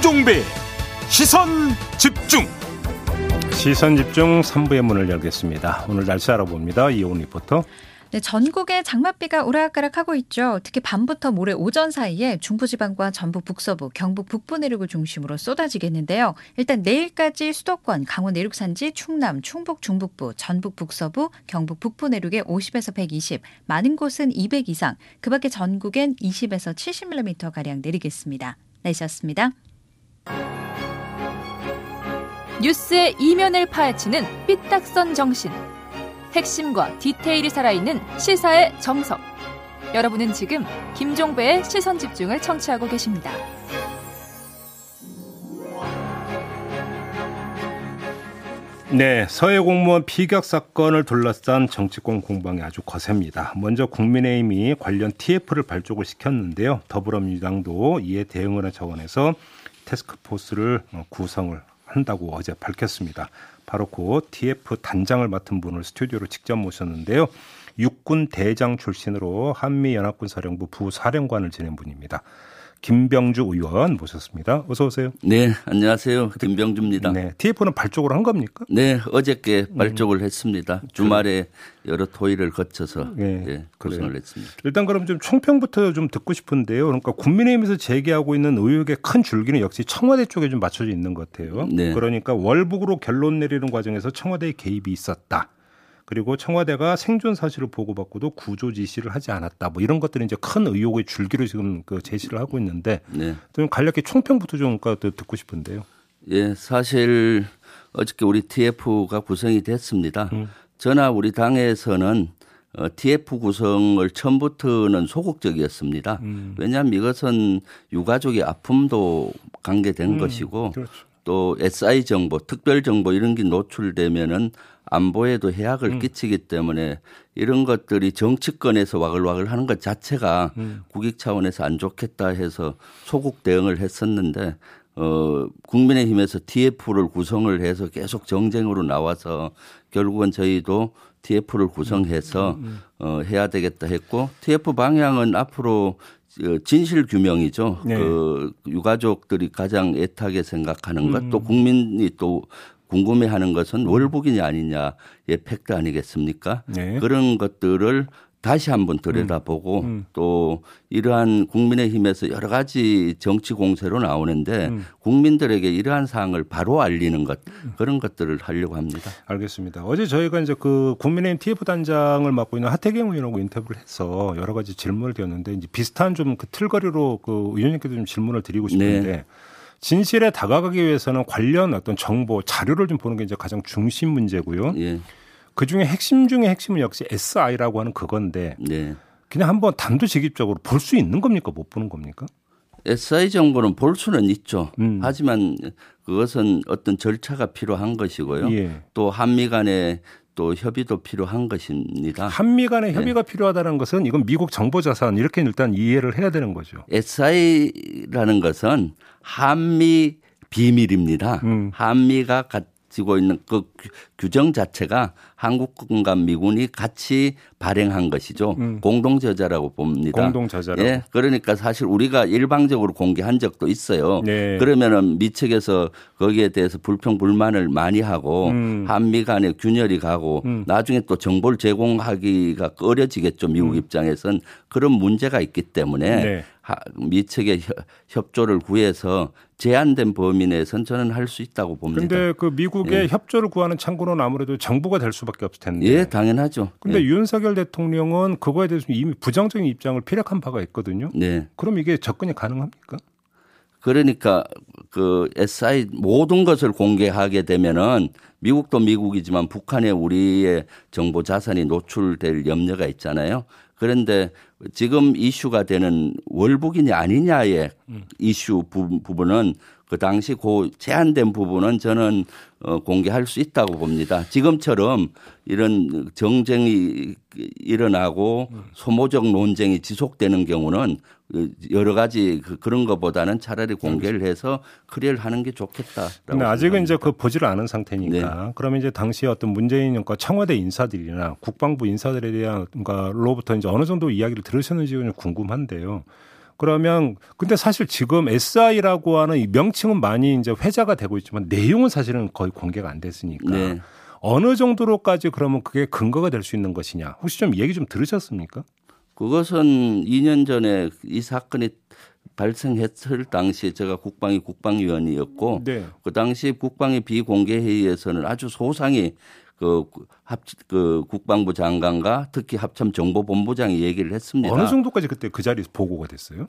김종배 시선 집중 시선 집중 3부의 문을 열겠습니다. 오늘 날씨 알아봅니다. 이온 리포터. 네, 전국에 장맛비가 오락가락하고 있죠. 특히 밤부터 모레 오전 사이에 중부지방과 전북 북서부, 경북 북부 내륙을 중심으로 쏟아지겠는데요. 일단 내일까지 수도권, 강원 내륙 산지, 충남, 충북 중북부, 전북 북서부, 경북 북부 내륙에 50에서 120, 많은 곳은 200 이상, 그밖에 전국엔 20에서 70mm 가량 내리겠습니다. 날씨였습니다. 뉴스의 이면을 파헤치는 삐딱선 정신. 핵심과 디테일이 살아있는 시사의 정석. 여러분은 지금 김종배의 시선 집중을 청취하고 계십니다. 네, 서해 공무원 피격 사건을 둘러싼 정치권 공방이 아주 거셉니다. 먼저 국민의힘이 관련 TF를 발족을 시켰는데요. 더불어민주당도 이에 대응을 한 차원에서 테스크포스를 구성을 한다고 어제 밝혔습니다. 바로 그 TF 단장을 맡은 분을 스튜디오로 직접 모셨는데요. 육군 대장 출신으로 한미연합군 사령부 부사령관을 지낸 분입니다. 김병주 의원 모셨습니다. 어서 오세요. 네, 안녕하세요. 김병주입니다. 네, TF는 발족을 한 겁니까? 네, 어저께 발족을 음. 했습니다. 주말에 여러 토의를 거쳐서 네, 네, 구성을 했습니다. 일단 그럼 좀 총평부터 좀 듣고 싶은데요. 그러니까 국민의힘에서 제기하고 있는 의혹의 큰 줄기는 역시 청와대 쪽에 좀 맞춰져 있는 것 같아요. 네. 그러니까 월북으로 결론 내리는 과정에서 청와대의 개입이 있었다. 그리고 청와대가 생존 사실을 보고받고도 구조 지시를 하지 않았다. 뭐 이런 것들이 이제 큰 의혹의 줄기로 지금 그 제시를 하고 있는데 네. 좀 간략히 총평부터 좀 듣고 싶은데요. 예, 사실 어저께 우리 TF가 구성이 됐습니다. 음. 저나 우리 당에서는 어, TF 구성을 처음부터는 소극적이었습니다. 음. 왜냐하면 이것은 유가족의 아픔도 관계된 음. 것이고 그렇죠. 또 SI 정보, 특별 정보 이런 게 노출되면은 안보에도 해악을 음. 끼치기 때문에 이런 것들이 정치권에서 와글와글 하는 것 자체가 음. 국익 차원에서 안 좋겠다 해서 소국 대응을 했었는데 어 국민의힘에서 TF를 구성을 해서 계속 정쟁으로 나와서 결국은 저희도 TF를 구성해서 음, 음, 음. 어 해야 되겠다 했고 TF 방향은 앞으로 어, 진실 규명이죠. 네. 그 유가족들이 가장 애타게 생각하는 것, 또 국민이 또 궁금해하는 것은 월북이냐 아니냐의 팩트 아니겠습니까? 네. 그런 것들을 다시 한번 들여다보고 음. 음. 또 이러한 국민의힘에서 여러 가지 정치 공세로 나오는데 음. 국민들에게 이러한 사항을 바로 알리는 것 그런 것들을 하려고 합니다. 알겠습니다. 어제 저희가 이제 그 국민의힘 TF 단장을 맡고 있는 하태경 의원하고 인터뷰를 해서 여러 가지 질문을 드렸는데 이제 비슷한 좀 그 틀거리로 그 의원님께도 좀 질문을 드리고 싶은데 네. 진실에 다가가기 위해서는 관련 어떤 정보 자료를 좀 보는 게 이제 가장 중심 문제고요. 예. 그 중에 핵심 중에 핵심은 역시 SI라고 하는 그건데 네. 그냥 한번 단도직입적으로 볼 수 있는 겁니까 못 보는 겁니까? SI 정보는 볼 수는 있죠. 음. 하지만 그것은 어떤 절차가 필요한 것이고요. 예. 또 한미 간에 또 협의도 필요한 것입니다. 한미 간의 네. 협의가 필요하다는 것은 이건 미국 정보 자산 이렇게 일단 이해를 해야 되는 거죠. SI라는 것은 한미 비밀입니다. 음. 한미가 가 지고 있는 그 규정 자체가 한국과 미군이 같이 발행한 것이죠. 음. 공동 저자라고 봅니다. 공동 저자라고. 예. 그러니까 사실 우리가 일방적으로 공개한 적도 있어요. 네. 그러면은 미 측에서 거기에 대해서 불평 불만을 많이 하고 음. 한미 간에 균열이 가고 음. 나중에 또 정보를 제공하기가 어려지겠죠. 미국 음. 입장에선 그런 문제가 있기 때문에 네. 미 측의 협조를 구해서 제한된 범위 내에선 저는 할 수 있다고 봅니다. 그런데 그 미국의 예. 협조를 구하는 창구는 아무래도 정부가 될 수밖에 없을 텐데. 예, 당연하죠. 근데 예. 윤석열 대통령은 그거에 대해서 이미 부정적인 입장을 피력한 바가 있거든요. 네. 그럼 이게 접근이 가능합니까? 그러니까 그 SI 모든 것을 공개하게 되면은 미국도 미국이지만 북한에 우리의 정보 자산이 노출될 염려가 있잖아요. 그런데 지금 이슈가 되는 월북이냐 아니냐의 음. 이슈 부, 부분은 그 당시 고 제한된 부분은 저는 어, 공개할 수 있다고 봅니다. 지금처럼 이런 정쟁이 일어나고 음. 소모적 논쟁이 지속되는 경우는 여러 가지 그 그런 것보다는 차라리 공개를 해서 클리어를 하는 게 좋겠다. 근데 아직은 이제 그 보지를 않은 상태니까 네. 그러면 이제 당시 어떤 문재인과 청와대 인사들이나 국방부 인사들에 대한 로부터 이제 어느 정도 이야기를 들으셨는지 좀 궁금한데요. 그러면 근데 사실 지금 SI라고 하는 이 명칭은 많이 이제 회자가 되고 있지만 내용은 사실은 거의 공개가 안 됐으니까 네. 어느 정도로까지 그러면 그게 근거가 될 수 있는 것이냐 혹시 좀 얘기 좀 들으셨습니까? 그것은 2년 전에 이 사건이 발생했을 당시에 제가 국방위 국방위원이었고 네. 그 당시 국방위 비공개 회의에서는 아주 소상히 그, 합, 그 국방부 장관과 특히 합참 정보본부장이 얘기를 했습니다. 어느 정도까지 그때 그 자리에서 보고가 됐어요?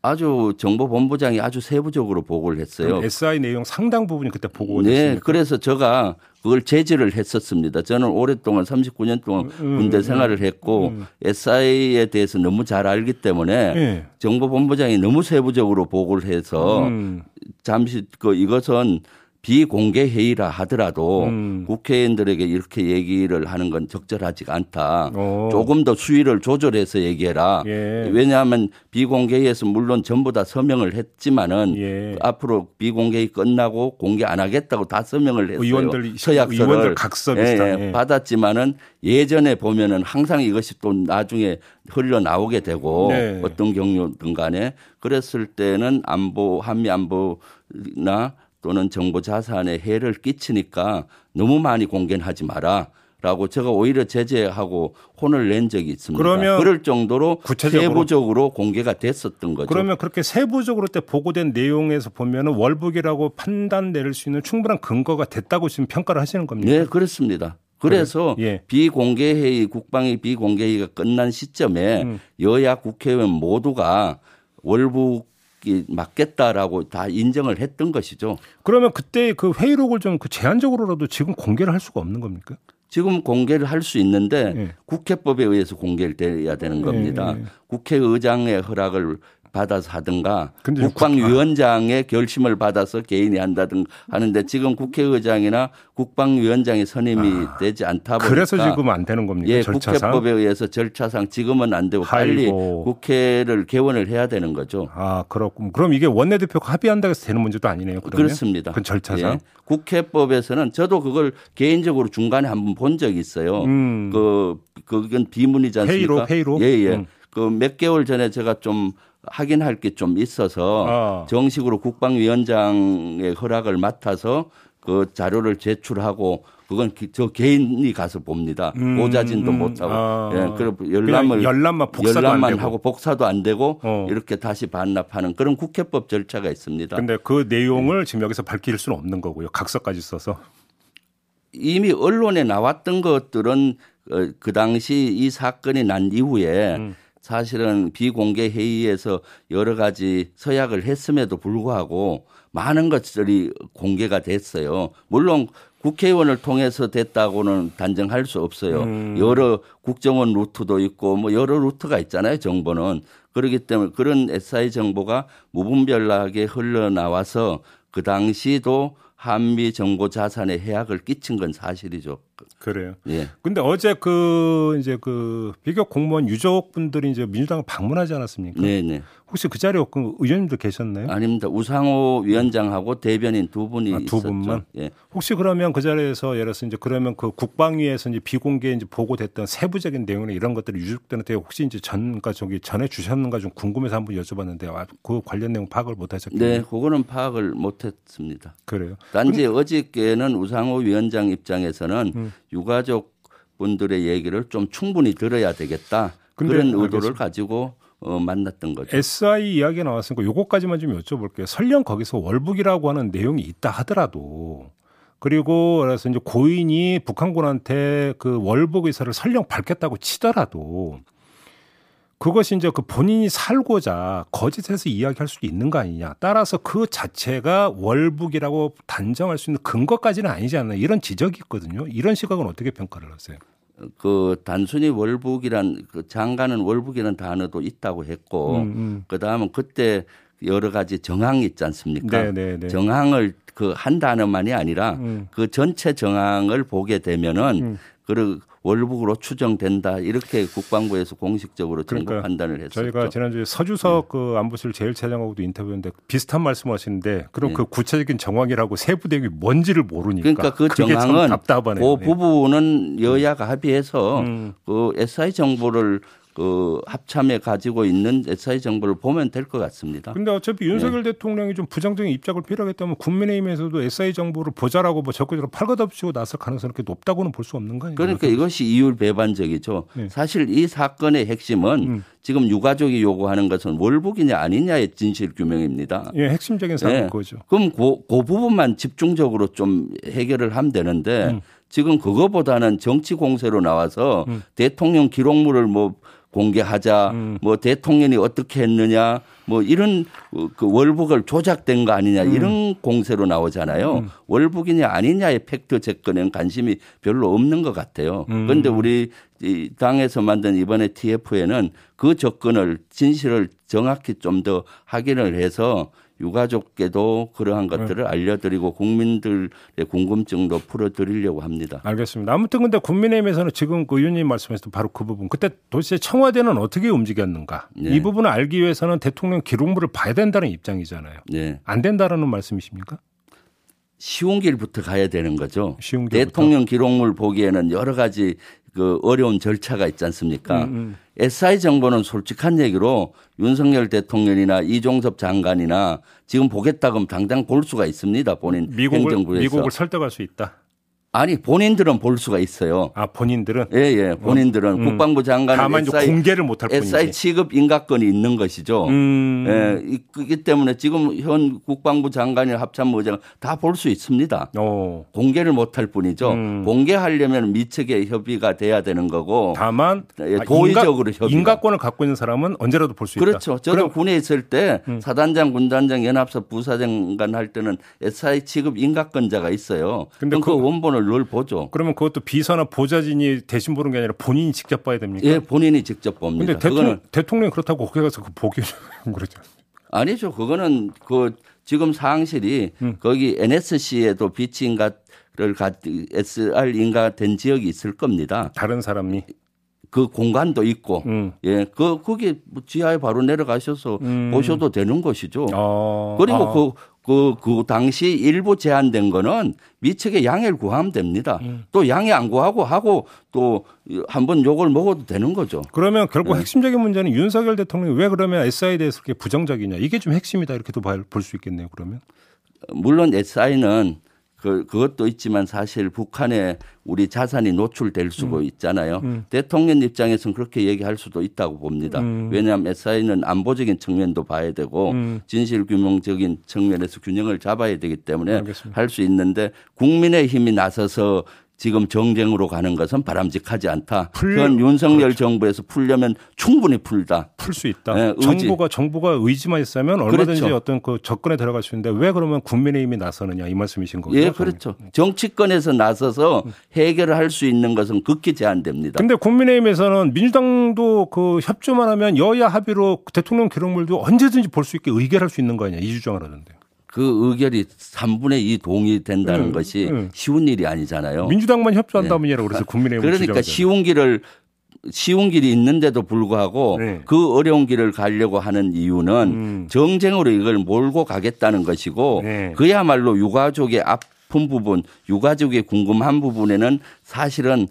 아주 정보본부장이 아주 세부적으로 보고를 했어요. SI 내용 상당 부분이 그때 보고가 네, 됐습니까? 그래서 제가 그걸 제지를 했었습니다. 저는 오랫동안 39년 동안 음, 군대 생활을 했고 SI에 대해서 너무 잘 알기 때문에 네. 정보본부장이 너무 세부적으로 보고를 해서 음. 잠시 그 이것은 비공개 회의라 하더라도 음. 국회의원들에게 이렇게 얘기를 하는 건 적절하지가 않다. 오. 조금 더 수위를 조절해서 얘기해라. 예. 왜냐하면 비공개에서 물론 전부 다 서명을 했지만은 예. 앞으로 비공개 끝나고 공개 안 하겠다고 다 서명을 했어요. 의원들, 서약서를 의원들 각서 비슷한, 예. 받았지만은 예전에 보면은 항상 이것이 또 나중에 흘러 나오게 되고 네. 어떤 경우든 간에 그랬을 때는 안보 한미 안보나 또는 정보 자산에 해를 끼치니까 너무 많이 공개는 하지 마라. 라고 제가 오히려 제재하고 혼을 낸 적이 있습니다. 그러면 그럴 정도로 구체적으로 세부적으로 공개가 됐었던 거죠. 그러면 그렇게 세부적으로 때 보고된 내용에서 보면은 월북이라고 판단 내릴 수 있는 충분한 근거가 됐다고 지금 평가를 하시는 겁니까? 네, 그렇습니다. 그래서 그래. 예. 비공개 회의 국방위 비공개 회의가 끝난 시점에 음. 여야 국회의원 모두가 월북이 맞겠다라고 다 인정을 했던 것이죠. 그러면 그때 그 회의록을 좀 그 제한적으로라도 지금 공개를 할 수가 없는 겁니까? 지금 공개를 할 수 있는데 예. 국회법에 의해서 공개를 돼야 되는 겁니다. 예. 국회의장의 허락을 받아서 하든가 국방위원장의 결심을 받아서 개인이 한다든가 하는데 지금 국회의장이나 국방위원장의 선임이 되지 않다 보니까 아, 그래서 지금 안 되는 겁니까? 예, 절차상. 국회법에 의해서 절차상 지금은 안 되고 빨리 아이고. 국회를 개원을 해야 되는 거죠. 아, 그렇군. 그럼 이게 원내대표가 합의한다고 해서 되는 문제도 아니네요. 그러면? 그렇습니다. 그 절차상. 예. 국회법에서는 저도 그걸 개인적으로 중간에 한번 본 적이 있어요. 음. 그 그건 비문이지 않습니까? 회의록, 회의록? 예, 예. 음. 그몇 개월 전에 제가 좀 확인할 게 좀 있어서 아. 정식으로 국방위원장의 허락을 맡아서 그 자료를 제출하고 그건 기- 저 개인이 가서 봅니다. 음, 오자진도 음. 못하고 아. 예, 그리고 열람을 열람만 열람만 되고. 하고 복사도 안 되고 어. 이렇게 다시 반납하는 그런 국회법 절차가 있습니다. 근데 그 내용을 지금 여기서 밝힐 수는 없는 거고요. 각서까지 써서. 이미 언론에 나왔던 것들은 어, 그 당시 이 사건이 난 이후에 음. 사실은 비공개 회의에서 여러 가지 서약을 했음에도 불구하고 많은 것들이 공개가 됐어요. 물론 국회의원을 통해서 됐다고는 단정할 수 없어요. 음. 여러 국정원 루트도 있고 뭐 여러 루트가 있잖아요. 정보는 그렇기 때문에 그런 SI 정보가 무분별하게 흘러나와서 그 당시도 한미 정보 자산에 해악을 끼친 건 사실이죠. 그래요. 예. 근데 어제 그 이제 그 비교 공무원 유족분들이 이제 민주당을 방문하지 않았습니까? 네, 네. 혹시 그 자리에 그 의원님도 계셨나요? 아닙니다. 우상호 위원장하고 대변인 두 분이 아, 두 있었죠. 분만? 예. 혹시 그러면 그 자리에서 예를 들어서 이제 그러면 그 국방위에서 이제 비공개 이제 보고됐던 세부적인 내용이나 이런 것들을 유족들한테 혹시 이제 전가 저기 전해 주셨는가 좀 궁금해서 한번 여쭤봤는데 아, 그 관련 내용 파악을 못 하셨겠네요. 네, 그거는 파악을 못 했습니다. 그래요. 단지 어저께는 우상호 위원장 입장에서는 음. 유가족 분들의 얘기를 좀 충분히 들어야 되겠다. 그런 의도를 알겠습니다. 가지고 어, 만났던 거죠. SI 이야기가 나왔으니까 요거까지만 좀 여쭤볼게요. 설령 거기서 월북이라고 하는 내용이 있다 하더라도 그리고 그래서 이제 고인이 북한군한테 그 월북 의사를 설령 밝혔다고 치더라도 그것이 이제 그 본인이 살고자 거짓해서 이야기할 수도 있는 거 아니냐. 따라서 그 자체가 월북이라고 단정할 수 있는 근거까지는 아니지 않나 이런 지적이 있거든요. 이런 시각은 어떻게 평가를 하세요? 그 단순히 월북이란 그 장가는 월북이라는 단어도 있다고 했고 음, 음. 그다음은 그때 여러 가지 정항이 있지 않습니까? 네, 네, 네. 정항을 그 한 단어만이 아니라 음. 그 전체 정항을 보게 되면은 음. 그 월북으로 추정된다 이렇게 국방부에서 공식적으로 정부 그러니까 판단을 했었죠. 저희가 지난주에 서주석 그 안보실 제일 차장하고도 인터뷰했는데 비슷한 말씀하시는데 그럼 네. 그 구체적인 정황이라고 세부 내용이 뭔지를 모르니까 그러니까 그 정황은 답답하네요. 그 부분은 여야가 합의해서 음. 그 SI 정보를 그 합참에 가지고 있는 SI 정보를 보면 될 것 같습니다. 근데 어차피 윤석열 네. 대통령이 좀 부정적인 입장을 필요하겠다면 국민의힘에서도 SI 정보를 보자라고 뭐 적극적으로 팔걷업치고 나설 가능성이 그렇게 높다고는 볼 수 없는 거 아니에요? 그러니까 이것이 이율 배반적이죠. 네. 사실 이 사건의 핵심은 음. 지금 유가족이 요구하는 것은 월북이냐 아니냐의 진실 규명입니다. 예, 핵심적인 사건 네. 그거죠. 그럼 그, 그 부분만 집중적으로 좀 해결을 하면 되는데 음. 지금 그거보다는 정치 공세로 나와서 음. 대통령 기록물을 뭐 공개하자, 음. 뭐 대통령이 어떻게 했느냐, 뭐 이런 그 월북을 조작된 거 아니냐 음. 이런 공세로 나오잖아요. 음. 월북이냐 아니냐의 팩트 접근에는 관심이 별로 없는 것 같아요. 음. 그런데 우리 이 당에서 만든 이번에 TF에는 그 접근을 진실을 정확히 좀 더 확인을 해서 유가족께도 그러한 네. 것들을 네. 알려드리고 국민들의 궁금증도 풀어드리려고 합니다. 알겠습니다. 아무튼 근데 국민의힘에서는 지금 그 의원님 말씀하셨던 바로 그 부분 그때 도대체 청와대는 어떻게 움직였는가 네. 이 부분을 알기 위해서는 대통령 기록물을 봐야 된다는 입장이잖아요. 네. 안 된다라는 말씀이십니까? 쉬운 길부터 가야 되는 거죠. 대통령 기록물 보기에는 여러 가지 그 어려운 절차가 있지 않습니까? 음, 음. SI 정보는 솔직한 얘기로 윤석열 대통령이나 이종섭 장관이나 지금 보겠다고 하면 당장 볼 수가 있습니다. 본인 미국을, 행정부에서. 미국을 설득할 수 있다. 아니 본인들은 볼 수가 있어요. 아 본인들은? 예예. 예. 본인들은 음. 국방부 장관 다만 SI, 공개를 못할 뿐이지. SI 취급 인가권이 있는 것이죠. 음. 예. 그기 때문에 지금 현 국방부 장관이나 합참부장 다볼 수 있습니다. 오. 공개를 못할 뿐이죠. 음. 공개하려면 미측의 협의가 돼야 되는 거고. 다만 예, 도의적으로 인가, 협의. 인가권을 갖고 있는 사람은 언제라도 볼 수 있다. 그렇죠. 저도 그럼. 군에 있을 때 음. 사단장, 군단장, 연합사 부사장관 할 때는 SI 취급 인가권자가 있어요. 근데 그, 그 원본을 늘 보죠. 그러면 그것도 비서나 보좌진이 대신 보는 게 아니라 본인이 직접 봐야 됩니까? 예, 본인이 직접 봅니다. 근데 대통령, 대통령이 그렇다고 거기 가서 그 보기 그러죠. 아니죠. 그거는 그 지금 상황실이 음. 거기 NSC에도 비치인가를 가 SR 인가 된 지역이 있을 겁니다. 다른 사람이 그 공간도 있고 음. 예, 그 거기 지하에 바로 내려가셔서 음. 보셔도 되는 것이죠. 아. 그리고 아. 그 그, 그 당시 일부 제한된 거는 미측에 양해를 구하면 됩니다. 음. 또 양해 안 구하고 하고 또 한 번 욕을 먹어도 되는 거죠. 그러면 결국 네. 핵심적인 문제는 윤석열 대통령이 왜 그러면 SI에 대해서 그렇게 부정적이냐. 이게 좀 핵심이다. 이렇게도 볼 수 있겠네요. 그러면. 물론 SI는 그, 그것도 있지만 사실 북한에 우리 자산이 노출될 수도 음. 있잖아요. 음. 대통령 입장에서는 그렇게 얘기할 수도 있다고 봅니다. 음. 왜냐하면 SI는 안보적인 측면도 봐야 되고 음. 진실규명적인 측면에서 균형을 잡아야 되기 때문에 할 수 있는데 국민의 힘이 나서서 지금 정쟁으로 가는 것은 바람직하지 않다. 풀, 그건 윤석열 그렇죠. 정부에서 풀려면 충분히 풀다. 풀 수 있다. 네, 정부가 정부가 의지만 있으면 얼마든지 그렇죠. 어떤 그 접근에 들어갈 수 있는데 왜 그러면 국민의힘이 나서느냐 이 말씀이신 거죠. 예, 그렇죠. 정치권에서 나서서 해결을 할 수 있는 것은 극히 제한됩니다. 근데 국민의힘에서는 민주당도 그 협조만 하면 여야 합의로 대통령 기록물도 언제든지 볼 수 있게 의결할 수 있는 거 아니냐 이 주장을 하던데. 그 의결이 3분의 2 동의된다는 네, 것이 네. 쉬운 일이 아니잖아요. 민주당만 협조한다면이라고 그래서 국민의힘 그러니까 쉬운 길을 쉬운 길이 있는데도 불구하고 네. 그 어려운 길을 가려고 하는 이유는 음. 정쟁으로 이걸 몰고 가겠다는 것이고 네. 그야말로 유가족의 아픈 부분, 유가족의 궁금한 부분에는 사실은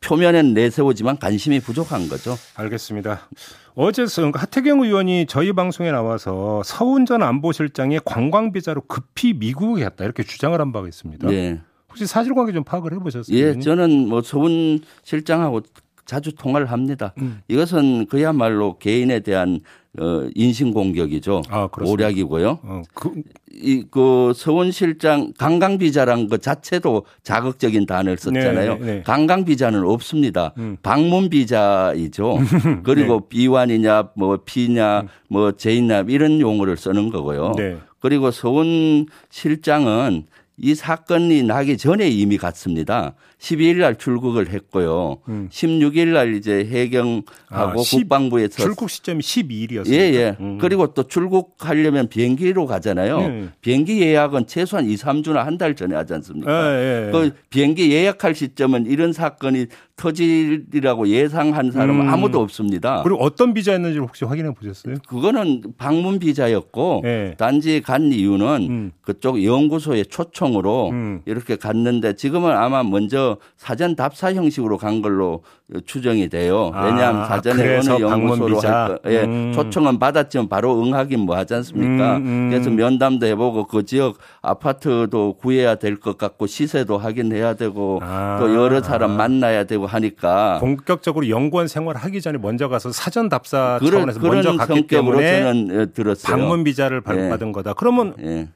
표면엔 내세우지만 관심이 부족한 거죠. 알겠습니다. 어제 하태경 의원이 저희 방송에 나와서 서운전 안보실장이 관광 비자로 급히 미국에 갔다 이렇게 주장을 한 바가 있습니다. 네. 혹시 사실관계 좀 파악을 해보셨어요? 예, 저는 뭐 서운 실장하고 자주 통화를 합니다. 음. 이것은 그야말로 개인에 대한 어, 인신 공격이죠. 아, 오략이고요. 어, 그, 이, 그 서원 실장 관광비자란 것 자체도 자극적인 단어를 썼잖아요. 네, 네, 네. 관광비자는 없습니다. 음. 방문비자이죠. 그리고 네. 비완이냐, 뭐 피냐, 음. 뭐 재인납 이런 용어를 쓰는 거고요. 네. 그리고 서원 실장은 이 사건이 나기 전에 이미 갔습니다. 12일 날 출국을 했고요. 음. 16일 날 이제 해경하고 아, 국방부에서 출국 시점이 12일이었어요. 예, 예. 음. 그리고 또 출국하려면 비행기로 가잖아요. 예. 비행기 예약은 최소한 2, 3주나 한 달 전에 하지 않습니까? 예, 예, 예. 그 비행기 예약할 시점은 이런 사건이 터질이라고 예상한 사람은 음. 아무도 없습니다. 그리고 어떤 비자였는지 혹시 확인해 보셨어요? 그거는 방문 비자였고 예. 단지 간 이유는 음. 그쪽 연구소에 초청 초청으로 음. 이렇게 갔는데 지금은 아마 먼저 사전 답사 형식으로 간 걸로 추정이 돼요. 왜냐하면 아, 사전에 어느 연구소로 할 거, 예, 음. 초청은 받았지만 바로 응하긴 뭐 하지 않습니까? 음, 음. 그래서 면담도 해보고 그 지역 아파트도 구해야 될 것 같고 시세도 확인해야 되고 아. 또 여러 사람 만나야 되고 하니까 본격적으로 연구원 생활 하기 전에 먼저 가서 사전 답사 그런, 차원에서 먼저 갔기 때문에 저는 예, 들었어요. 방문 비자를 예. 거다. 그러면 예.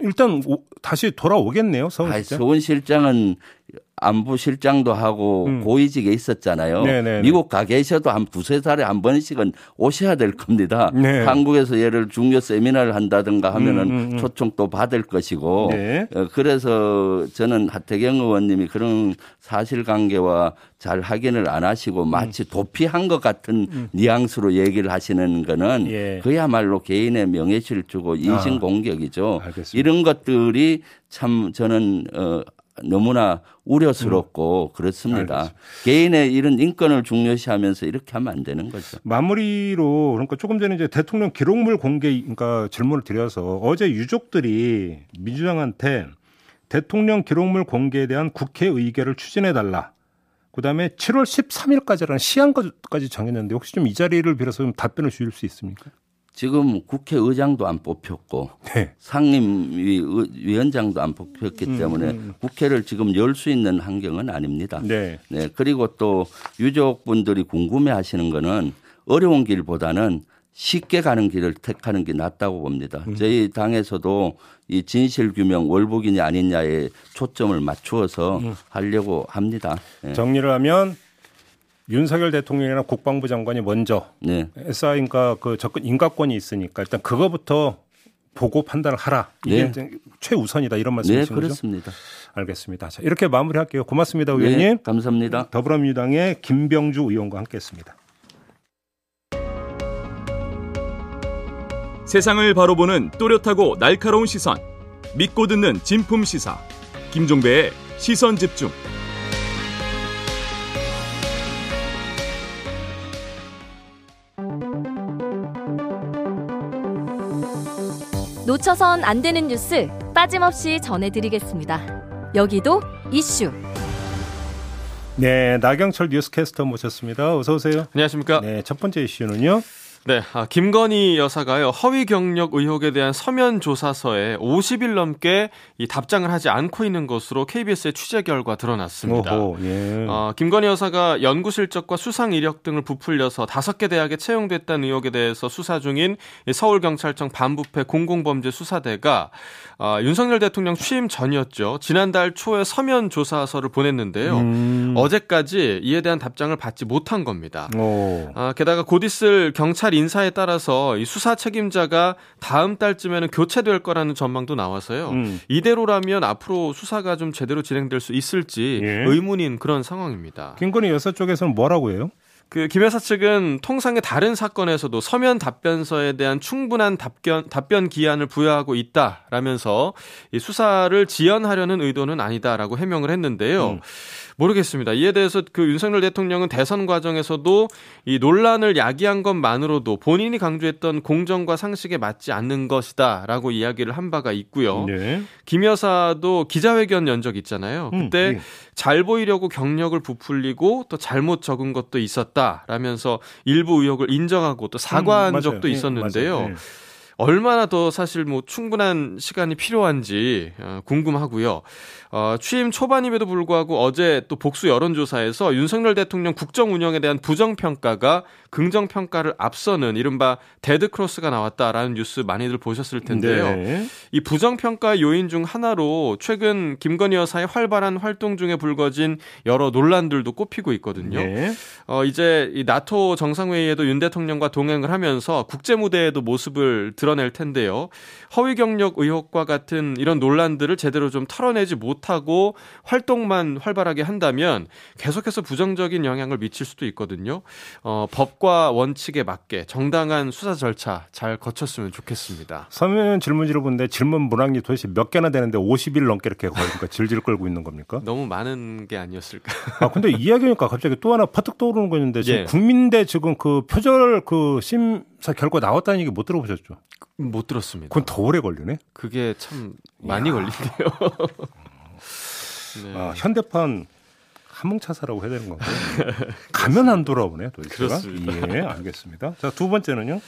일단 오, 다시 돌아오겠네요, 서울 실장. 서울 실장은 안부 실장도 하고 음. 고위직에 있었잖아요. 네네네. 네, 네. 미국 가 계셔도 한 두세 달에 한 번씩은 오셔야 될 겁니다. 네. 한국에서 예를 중요 세미나를 한다든가 하면은 음, 음, 음. 초청 또 받을 것이고 네. 어, 그래서 저는 하태경 의원님이 그런 사실관계와 잘 확인을 안 하시고 마치 음. 도피한 것 같은 음. 뉘앙스로 얘기를 하시는 거는 예. 그야말로 개인의 명예실 주고 인신 공격이죠. 아, 이런 것들이 참 저는 어 너무나 우려스럽고 음. 그렇습니다. 알겠습니다. 개인의 이런 인권을 중요시하면서 이렇게 하면 안 되는 거죠. 마무리로 그러니까 조금 전에 이제 대통령 기록물 공개 그러니까 질문을 드려서 어제 유족들이 민주당한테 대통령 기록물 공개에 대한 국회 의결을 추진해 달라. 그다음에 7월 13일까지라는 시한까지 정했는데 혹시 좀 이 자리를 빌어서 좀 답변을 주실 수 있습니까? 지금 국회의장도 안 뽑혔고 네. 상임위원장도 안 뽑혔기 음, 때문에 음, 음. 국회를 지금 열 수 있는 환경은 아닙니다. 네. 네. 그리고 또 유족분들이 궁금해하시는 거는 어려운 길보다는 쉽게 가는 길을 택하는 게 낫다고 봅니다. 음. 저희 당에서도 이 진실 규명 월북이냐 아니냐에 초점을 맞추어서 음. 하려고 합니다. 네. 정리를 하면 윤석열 대통령이나 국방부 장관이 먼저 네. SI인가 그 접근 인가권이 있으니까 일단 그거부터 보고 판단을 하라. 이게 네. 최우선이다 이런 말씀이신 네, 그렇습니다. 알겠습니다. 자, 이렇게 마무리할게요. 고맙습니다, 의원님. 네, 감사합니다. 더불어민주당의 김병주 의원과 함께했습니다. 세상을 바로 보는 또렷하고 날카로운 시선, 믿고 듣는 진품 시사, 김종배의 시선 집중. 놓쳐선 안 되는 뉴스 빠짐없이 전해드리겠습니다. 여기도 이슈. 네, 나경철 뉴스캐스터 모셨습니다. 어서 오세요. 안녕하십니까? 네, 첫 번째 이슈는요. 네, 아, 김건희 여사가요 허위 경력 의혹에 대한 서면 조사서에 50일 넘게 이 답장을 하지 않고 있는 것으로 KBS의 취재 결과 드러났습니다. 오호, 예. 어, 김건희 여사가 연구 실적과 수상 이력 등을 부풀려서 다섯 개 대학에 채용됐다는 의혹에 대해서 수사 중인 서울 경찰청 반부패 공공범죄 수사대가 어, 윤석열 대통령 취임 전이었죠. 지난달 초에 서면 조사서를 보냈는데요. 음. 어제까지 이에 대한 답장을 받지 못한 겁니다. 아, 게다가 곧 있을 경찰 인사에 따라서 이 수사 책임자가 다음 달쯤에는 교체될 거라는 전망도 나와서요. 음. 이대로라면 앞으로 수사가 좀 제대로 진행될 수 있을지 예. 의문인 그런 상황입니다. 김건희 여사 쪽에서는 뭐라고 해요? 그 김여사 측은 통상의 다른 사건에서도 서면 답변서에 대한 충분한 답변 답변 기한을 부여하고 있다라면서 이 수사를 지연하려는 의도는 아니다라고 해명을 했는데요. 음. 모르겠습니다. 이에 대해서 그 윤석열 대통령은 대선 과정에서도 이 논란을 야기한 것만으로도 본인이 강조했던 공정과 상식에 맞지 않는 것이다라고 이야기를 한 바가 있고요. 네. 김 여사도 기자회견 연적 있잖아요. 음, 그때 음, 네. 잘 보이려고 경력을 부풀리고 또 잘못 적은 것도 있었다라면서 일부 의혹을 인정하고 또 사과한 음, 적도 예, 있었는데요. 네, 얼마나 더 사실 뭐 충분한 시간이 필요한지 어, 궁금하고요. 어, 취임 초반임에도 불구하고 어제 또 복수 여론조사에서 윤석열 대통령 국정 운영에 대한 부정 평가가 긍정 평가를 앞서는 이른바 데드 크로스가 나왔다라는 뉴스 많이들 보셨을 텐데요. 네. 이 부정 평가 요인 중 하나로 최근 김건희 여사의 활발한 활동 중에 불거진 여러 논란들도 꼽히고 있거든요. 네. 어, 이제 이 나토 정상회의에도 윤 대통령과 동행을 하면서 국제 무대에도 모습을 드러낼 텐데요. 허위 경력 의혹과 같은 이런 논란들을 제대로 좀 털어내지 못하고 활동만 활발하게 한다면 계속해서 부정적인 영향을 미칠 수도 있거든요. 어, 법과 원칙에 맞게 정당한 수사 절차 잘 거쳤으면 좋겠습니다. 서면 질문지로 본데 질문 문항이 도대체 몇 개나 되는데 50일 넘게 이렇게 거니까 질질 끌고 있는 겁니까? 너무 많은 게 아니었을까? 아 근데 이야기하니까 갑자기 또 하나 퍼뜩 떠오르는 거 있는데 지금 예. 국민대 지금 그 표절 그심감 사 결과 나왔다는 얘기 못 들어보셨죠? 못 들었습니다. 그건 더 오래 걸리네. 그게 참 많이 걸린대요. 네. 아, 현대판 함흥차사라고 해야 되는 건가요? 가면 안 돌아오네 도대체가. 그렇습니다. 예, 알겠습니다. 자, 두 번째는요.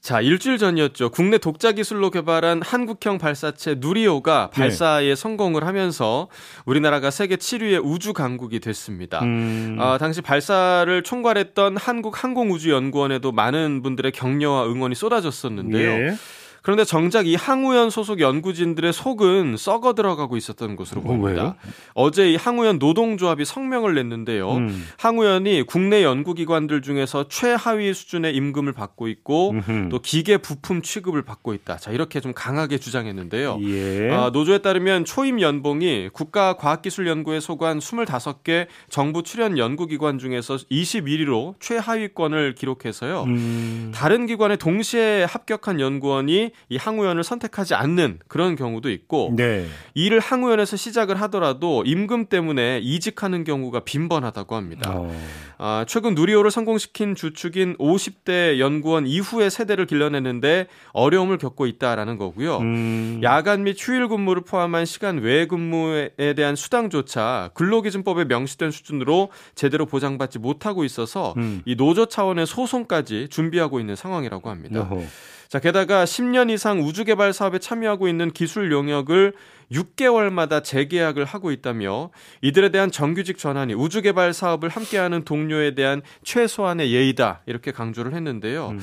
자, 일주일 전이었죠. 국내 독자 기술로 개발한 한국형 발사체 누리호가 네. 발사에 네. 성공을 하면서 우리나라가 세계 7위의 우주 강국이 됐습니다. 음... 어, 당시 발사를 총괄했던 한국항공우주연구원에도 많은 분들의 격려와 응원이 쏟아졌었는데요. 네. 그런데 정작 이 항우연 소속 연구진들의 속은 썩어 들어가고 있었던 것으로 어, 보입니다. 어, 어제 이 항우연 노동조합이 성명을 냈는데요. 음. 항우연이 국내 연구기관들 중에서 최하위 수준의 임금을 받고 있고 음흠. 또 기계 부품 취급을 받고 있다. 자 이렇게 좀 강하게 주장했는데요. 예. 아, 노조에 따르면 초임 연봉이 국가과학기술연구에 소관 25개 정부 출연 연구기관 중에서 21위로 최하위권을 기록해서요. 음. 다른 기관에 동시에 합격한 연구원이 이 항우연을 선택하지 않는 그런 경우도 있고 네. 이를 항우연에서 시작을 하더라도 임금 때문에 이직하는 경우가 빈번하다고 합니다. 어. 아, 최근 누리호를 성공시킨 주축인 50대 연구원 이후의 세대를 길러내는데 어려움을 겪고 있다라는 거고요. 음. 야간 및 휴일 근무를 포함한 시간 외 근무에 대한 수당조차 근로기준법에 명시된 수준으로 제대로 보장받지 못하고 있어서 음. 이 노조 차원의 소송까지 준비하고 있는 상황이라고 합니다. 어허. 자, 게다가 10년 이상 우주 개발 사업에 참여하고 있는 기술 용역을 6개월마다 재계약을 하고 있다며 이들에 대한 정규직 전환이 우주 개발 사업을 함께하는 동료에 대한 최소한의 예의다 이렇게 강조를 했는데요. 음.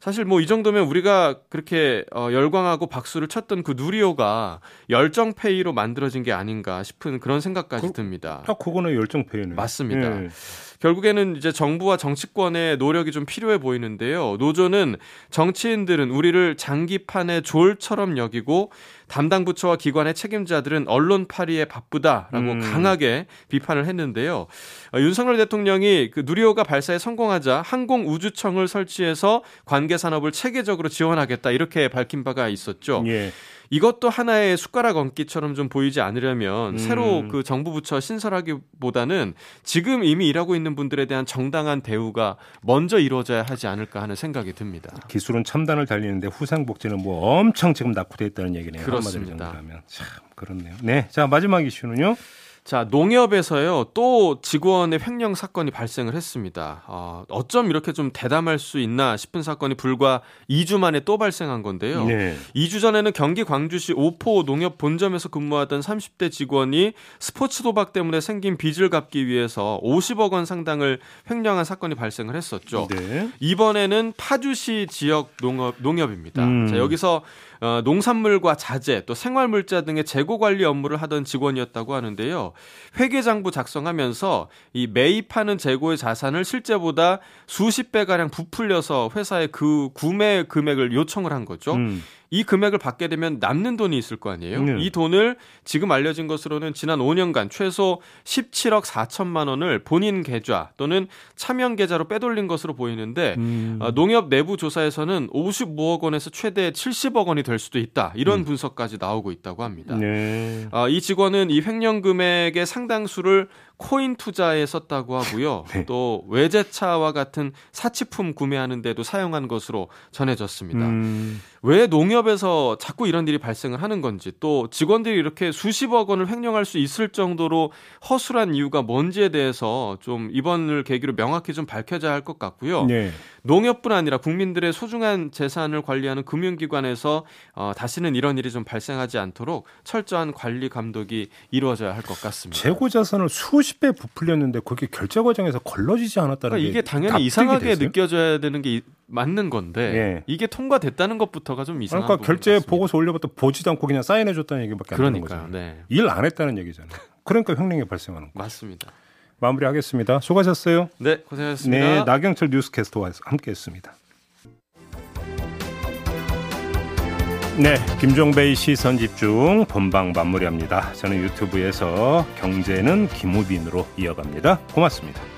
사실 뭐 이 정도면 우리가 그렇게 어, 열광하고 박수를 쳤던 그 누리호가 열정 페이로 만들어진 게 아닌가 싶은 그런 생각까지 그, 듭니다. 딱 그거는 열정 페이네. 맞습니다. 예. 결국에는 이제 정부와 정치권의 노력이 좀 필요해 보이는데요. 노조는 정치인들은 우리를 장기판의 졸처럼 여기고 담당 부처와 기관의 책임자들은 언론 파리에 바쁘다라고 음. 강하게 비판을 했는데요. 어, 윤석열 대통령이 그 누리호가 발사에 성공하자 항공우주청을 설치해서 관계 산업을 체계적으로 지원하겠다 이렇게 밝힌 바가 있었죠. 예. 이것도 하나의 숟가락 얹기처럼 좀 보이지 않으려면 음. 새로 그 정부 부처 신설하기보다는 지금 이미 일하고 있는 분들에 대한 정당한 대우가 먼저 이루어져야 하지 않을까 하는 생각이 듭니다. 기술은 첨단을 달리는데 후상 복지는 뭐 엄청 지금 낙후돼 있다는 얘기네요. 그렇습니다. 참 그렇네요. 네, 자 마지막 이슈는요. 자, 농협에서요, 또 직원의 횡령 사건이 발생을 했습니다. 어, 어쩜 이렇게 좀 대담할 수 있나 싶은 사건이 불과 2주 만에 또 발생한 건데요. 네. 2주 전에는 경기 광주시 오포 농협 본점에서 근무하던 30대 직원이 스포츠 도박 때문에 생긴 빚을 갚기 위해서 50억 원 상당을 횡령한 사건이 발생을 했었죠. 네. 이번에는 파주시 지역 농업, 농협입니다. 음. 자, 여기서 어, 농산물과 자재 또 생활물자 등의 재고 관리 업무를 하던 직원이었다고 하는데요. 회계장부 작성하면서 이 매입하는 재고의 자산을 실제보다 수십 배 가량 부풀려서 회사에 그 구매 금액을 요청을 한 거죠. 음. 이 금액을 받게 되면 남는 돈이 있을 거 아니에요. 네. 이 돈을 지금 알려진 것으로는 지난 5년간 최소 17억 4천만 원을 본인 계좌 또는 차명 계좌로 빼돌린 것으로 보이는데 음. 어, 농협 내부 조사에서는 55억 원에서 최대 70억 원이 될 수도 있다. 이런 음. 분석까지 나오고 있다고 합니다. 네. 어, 이 직원은 이 횡령 금액의 상당수를 코인 투자에 썼다고 하고요. 네. 또 외제차와 같은 사치품 구매하는 데도 사용한 것으로 전해졌습니다. 음. 왜 농협에서 자꾸 이런 일이 발생을 하는 건지 또 직원들이 이렇게 수십억 원을 횡령할 수 있을 정도로 허술한 이유가 뭔지에 대해서 좀 이번을 계기로 명확히 좀 밝혀져야 할 것 같고요. 네. 농협뿐 아니라 국민들의 소중한 재산을 관리하는 금융기관에서 어, 다시는 이런 일이 좀 발생하지 않도록 철저한 관리 감독이 이루어져야 할 것 같습니다. 재고 자산을 수십 배 부풀렸는데 그게 결제 과정에서 걸러지지 않았다는 그러니까 이게 당연히 이상하게 됐어요? 느껴져야 되는 게 맞는 건데 네. 이게 통과됐다는 것부터가 좀 이상한 그러니까 결제 보고서 올려봤다 보지도 않고 그냥 사인해 줬다는 얘기밖에 안 되는 거죠. 네. 일안 했다는 얘기잖아요. 그러니까 횡령이 발생하는 거죠. 맞습니다. 마무리하겠습니다. 수고하셨어요. 네, 고생하셨습니다. 네, 나경철 뉴스캐스터와 함께했습니다. 네, 김종배의 시선 집중 본방 마무리합니다. 저는 유튜브에서 경제는 김우빈으로 이어갑니다. 고맙습니다.